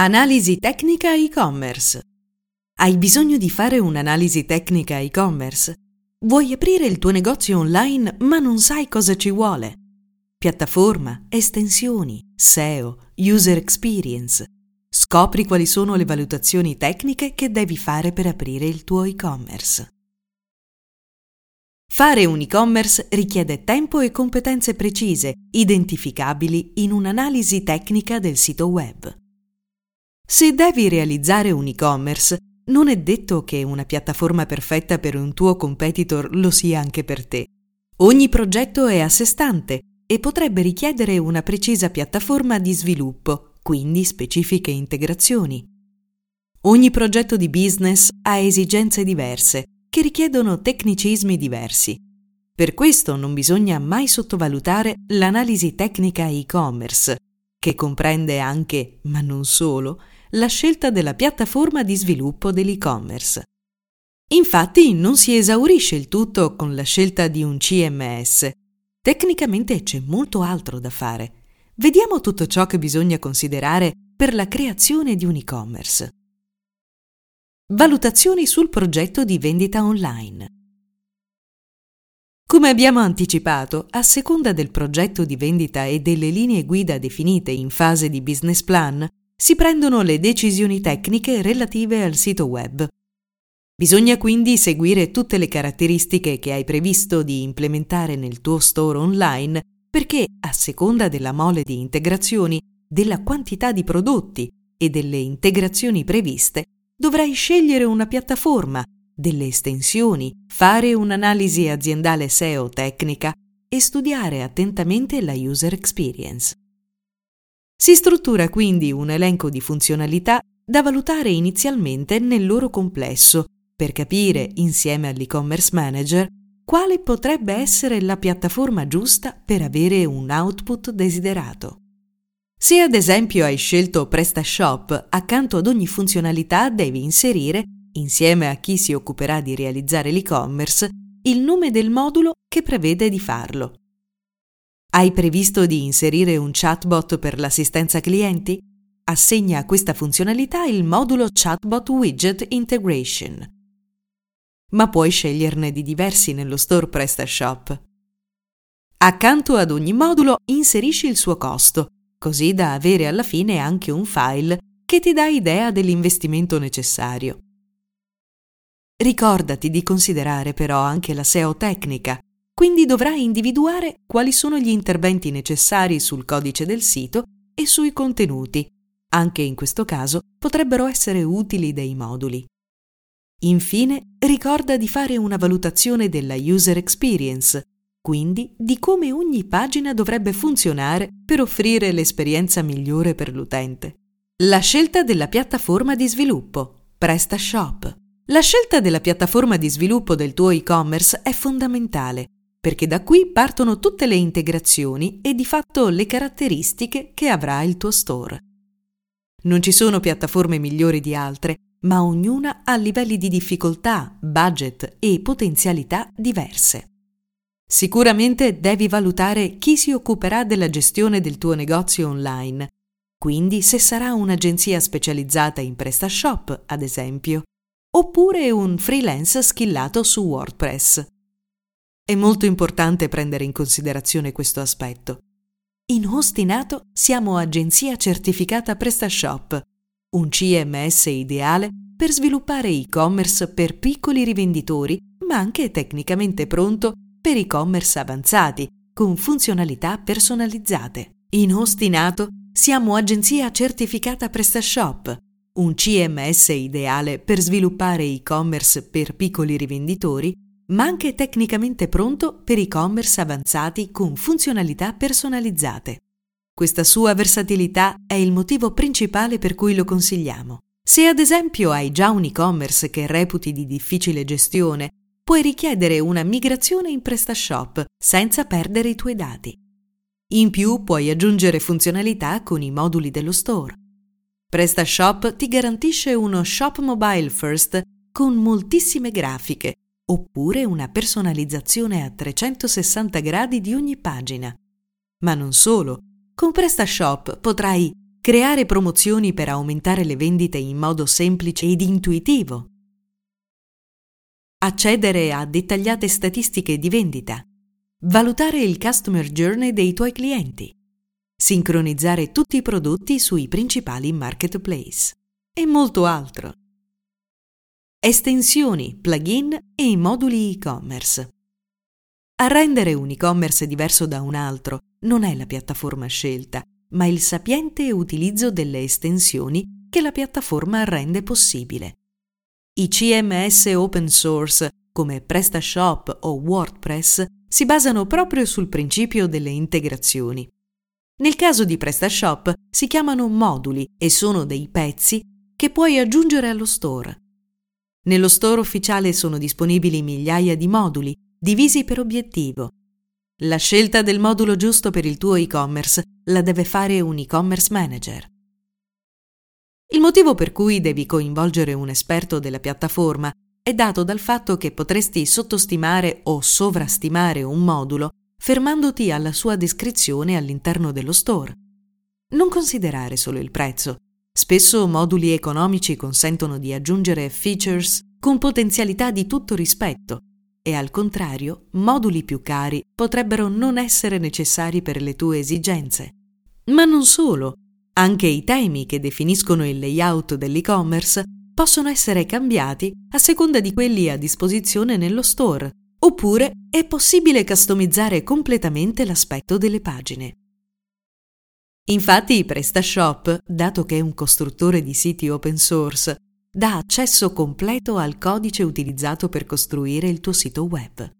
Analisi tecnica e-commerce. Hai bisogno di fare un'analisi tecnica e-commerce? Vuoi aprire il tuo negozio online ma non sai cosa ci vuole? Piattaforma, estensioni, SEO, user experience. Scopri quali sono le valutazioni tecniche che devi fare per aprire il tuo e-commerce. Fare un e-commerce richiede tempo e competenze precise, identificabili in un'analisi tecnica del sito web. Se devi realizzare un e-commerce, non è detto che una piattaforma perfetta per un tuo competitor lo sia anche per te. Ogni progetto è a sé stante e potrebbe richiedere una precisa piattaforma di sviluppo, quindi specifiche integrazioni. Ogni progetto di business ha esigenze diverse che richiedono tecnicismi diversi. Per questo non bisogna mai sottovalutare l'analisi tecnica e-commerce, che comprende anche, ma non solo, la scelta della piattaforma di sviluppo dell'e-commerce. Infatti non si esaurisce il tutto con la scelta di un CMS. Tecnicamente c'è molto altro da fare. Vediamo tutto ciò che bisogna considerare per la creazione di un e-commerce. Valutazioni sul progetto di vendita online. Come abbiamo anticipato, a seconda del progetto di vendita e delle linee guida definite in fase di business plan, si prendono le decisioni tecniche relative al sito web. Bisogna quindi seguire tutte le caratteristiche che hai previsto di implementare nel tuo store online perché, a seconda della mole di integrazioni, della quantità di prodotti e delle integrazioni previste, dovrai scegliere una piattaforma, delle estensioni, fare un'analisi aziendale SEO tecnica e studiare attentamente la user experience. Si struttura quindi un elenco di funzionalità da valutare inizialmente nel loro complesso per capire, insieme all'e-commerce manager, quale potrebbe essere la piattaforma giusta per avere un output desiderato. Se ad esempio hai scelto PrestaShop, accanto ad ogni funzionalità devi inserire, insieme a chi si occuperà di realizzare l'e-commerce, il nome del modulo che prevede di farlo. Hai previsto di inserire un chatbot per l'assistenza clienti? Assegna a questa funzionalità il modulo Chatbot Widget Integration. Ma puoi sceglierne di diversi nello store PrestaShop. Accanto ad ogni modulo inserisci il suo costo, così da avere alla fine anche un file che ti dà idea dell'investimento necessario. Ricordati di considerare però anche la SEO tecnica, quindi dovrai individuare quali sono gli interventi necessari sul codice del sito e sui contenuti. Anche in questo caso potrebbero essere utili dei moduli. Infine, ricorda di fare una valutazione della user experience, quindi di come ogni pagina dovrebbe funzionare per offrire l'esperienza migliore per l'utente. La scelta della piattaforma di sviluppo, PrestaShop. La scelta della piattaforma di sviluppo del tuo e-commerce è fondamentale perché da qui partono tutte le integrazioni e di fatto le caratteristiche che avrà il tuo store. Non ci sono piattaforme migliori di altre, ma ognuna ha livelli di difficoltà, budget e potenzialità diverse. Sicuramente devi valutare chi si occuperà della gestione del tuo negozio online, quindi se sarà un'agenzia specializzata in PrestaShop, ad esempio, oppure un freelance skillato su WordPress. È molto importante prendere in considerazione questo aspetto. In Hostinato siamo agenzia certificata PrestaShop, un CMS ideale per sviluppare e-commerce per piccoli rivenditori, ma anche tecnicamente pronto per e-commerce avanzati, con funzionalità personalizzate. In Hostinato siamo agenzia certificata PrestaShop, un CMS ideale per sviluppare e-commerce per piccoli rivenditori ma anche tecnicamente pronto per e-commerce avanzati con funzionalità personalizzate. Questa sua versatilità è il motivo principale per cui lo consigliamo. Se ad esempio hai già un e-commerce che reputi di difficile gestione, puoi richiedere una migrazione in PrestaShop senza perdere i tuoi dati. In più puoi aggiungere funzionalità con i moduli dello store. PrestaShop ti garantisce uno shop mobile first con moltissime grafiche oppure una personalizzazione a 360 gradi di ogni pagina. Ma non solo, con PrestaShop potrai creare promozioni per aumentare le vendite in modo semplice ed intuitivo, accedere a dettagliate statistiche di vendita, valutare il customer journey dei tuoi clienti, sincronizzare tutti i prodotti sui principali marketplace. E molto altro. Estensioni, plugin e moduli e-commerce. A rendere un e-commerce diverso da un altro non è la piattaforma scelta, ma il sapiente utilizzo delle estensioni che la piattaforma rende possibile. I CMS open source come PrestaShop o WordPress si basano proprio sul principio delle integrazioni. Nel caso di PrestaShop si chiamano moduli e sono dei pezzi che puoi aggiungere allo store. Nello store ufficiale sono disponibili migliaia di moduli divisi per obiettivo. La scelta del modulo giusto per il tuo e-commerce la deve fare un e-commerce manager. Il motivo per cui devi coinvolgere un esperto della piattaforma è dato dal fatto che potresti sottostimare o sovrastimare un modulo fermandoti alla sua descrizione all'interno dello store. Non considerare solo il prezzo. Spesso moduli economici consentono di aggiungere features con potenzialità di tutto rispetto e al contrario, moduli più cari potrebbero non essere necessari per le tue esigenze. Ma non solo, anche i temi che definiscono il layout dell'e-commerce possono essere cambiati a seconda di quelli a disposizione nello store, oppure è possibile customizzare completamente l'aspetto delle pagine. Infatti PrestaShop, dato che è un costruttore di siti open source, dà accesso completo al codice utilizzato per costruire il tuo sito web.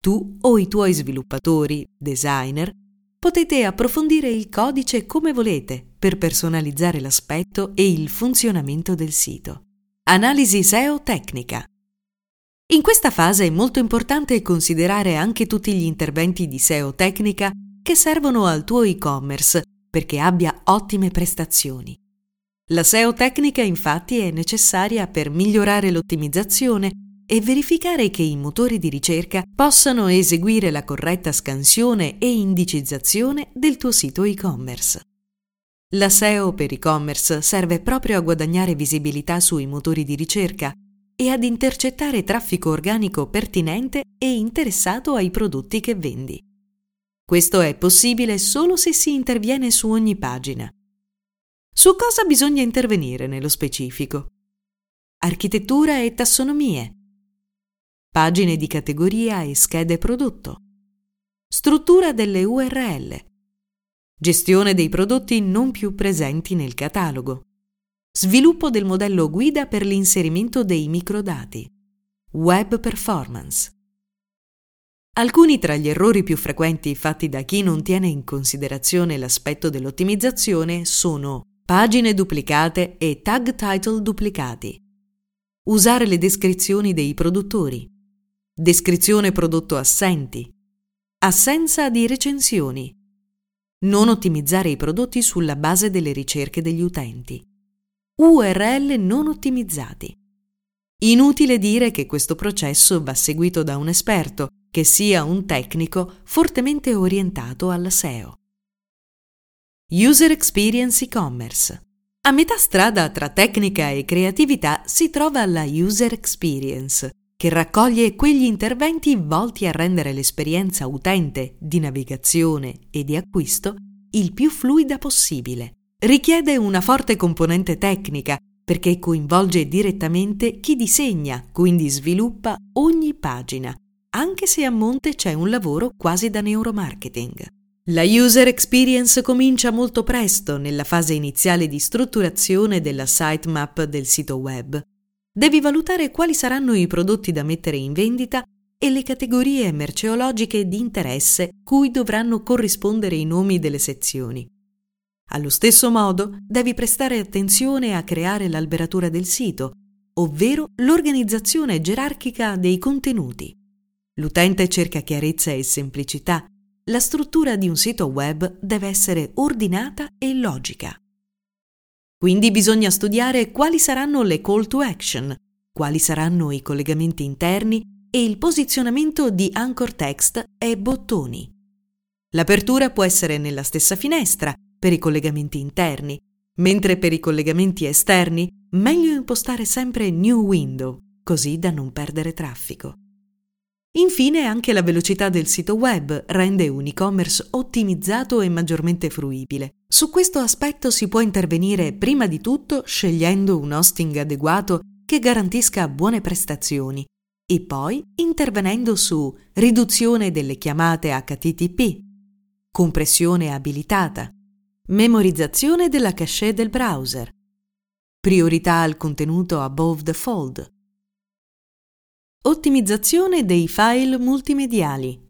Tu o i tuoi sviluppatori, designer, potete approfondire il codice come volete per personalizzare l'aspetto e il funzionamento del sito. Analisi SEO tecnica. In questa fase è molto importante considerare anche tutti gli interventi di SEO tecnica che servono al tuo e-commerce perché abbia ottime prestazioni. La SEO tecnica infatti è necessaria per migliorare l'ottimizzazione e verificare che i motori di ricerca possano eseguire la corretta scansione e indicizzazione del tuo sito e-commerce. La SEO per e-commerce serve proprio a guadagnare visibilità sui motori di ricerca e ad intercettare traffico organico pertinente e interessato ai prodotti che vendi. Questo è possibile solo se si interviene su ogni pagina. Su cosa bisogna intervenire nello specifico? Architettura e tassonomie. Pagine di categoria e schede prodotto. Struttura delle URL. Gestione dei prodotti non più presenti nel catalogo. Sviluppo del modello guida per l'inserimento dei microdati. Web performance. Alcuni tra gli errori più frequenti fatti da chi non tiene in considerazione l'aspetto dell'ottimizzazione sono pagine duplicate e tag title duplicati. Usare le descrizioni dei produttori. Descrizione prodotto assenti. Assenza di recensioni. Non ottimizzare i prodotti sulla base delle ricerche degli utenti. URL non ottimizzati. Inutile dire che questo processo va seguito da un esperto, che sia un tecnico fortemente orientato alla SEO. User Experience e-commerce. A metà strada tra tecnica e creatività si trova la User Experience, che raccoglie quegli interventi volti a rendere l'esperienza utente di navigazione e di acquisto il più fluida possibile. Richiede una forte componente tecnica perché coinvolge direttamente chi disegna, quindi sviluppa ogni pagina, anche se a monte c'è un lavoro quasi da neuromarketing. La user experience comincia molto presto nella fase iniziale di strutturazione della sitemap del sito web. Devi valutare quali saranno i prodotti da mettere in vendita e le categorie merceologiche di interesse cui dovranno corrispondere i nomi delle sezioni. Allo stesso modo, devi prestare attenzione a creare l'alberatura del sito, ovvero l'organizzazione gerarchica dei contenuti. L'utente cerca chiarezza e semplicità. La struttura di un sito web deve essere ordinata e logica. Quindi bisogna studiare quali saranno le call to action, quali saranno i collegamenti interni e il posizionamento di anchor text e bottoni. L'apertura può essere nella stessa finestra per i collegamenti interni, mentre per i collegamenti esterni meglio impostare sempre New Window, così da non perdere traffico. Infine anche la velocità del sito web rende un e-commerce ottimizzato e maggiormente fruibile. Su questo aspetto si può intervenire prima di tutto scegliendo un hosting adeguato che garantisca buone prestazioni e poi intervenendo su riduzione delle chiamate HTTP, compressione abilitata, memorizzazione della cache del browser, priorità al contenuto above the fold, ottimizzazione dei file multimediali,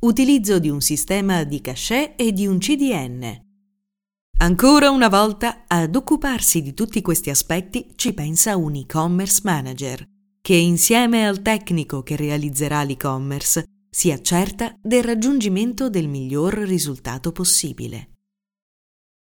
utilizzo di un sistema di cache e di un CDN. Ancora una volta, ad occuparsi di tutti questi aspetti ci pensa un e-commerce manager, che insieme al tecnico che realizzerà l'e-commerce si accerta del raggiungimento del miglior risultato possibile.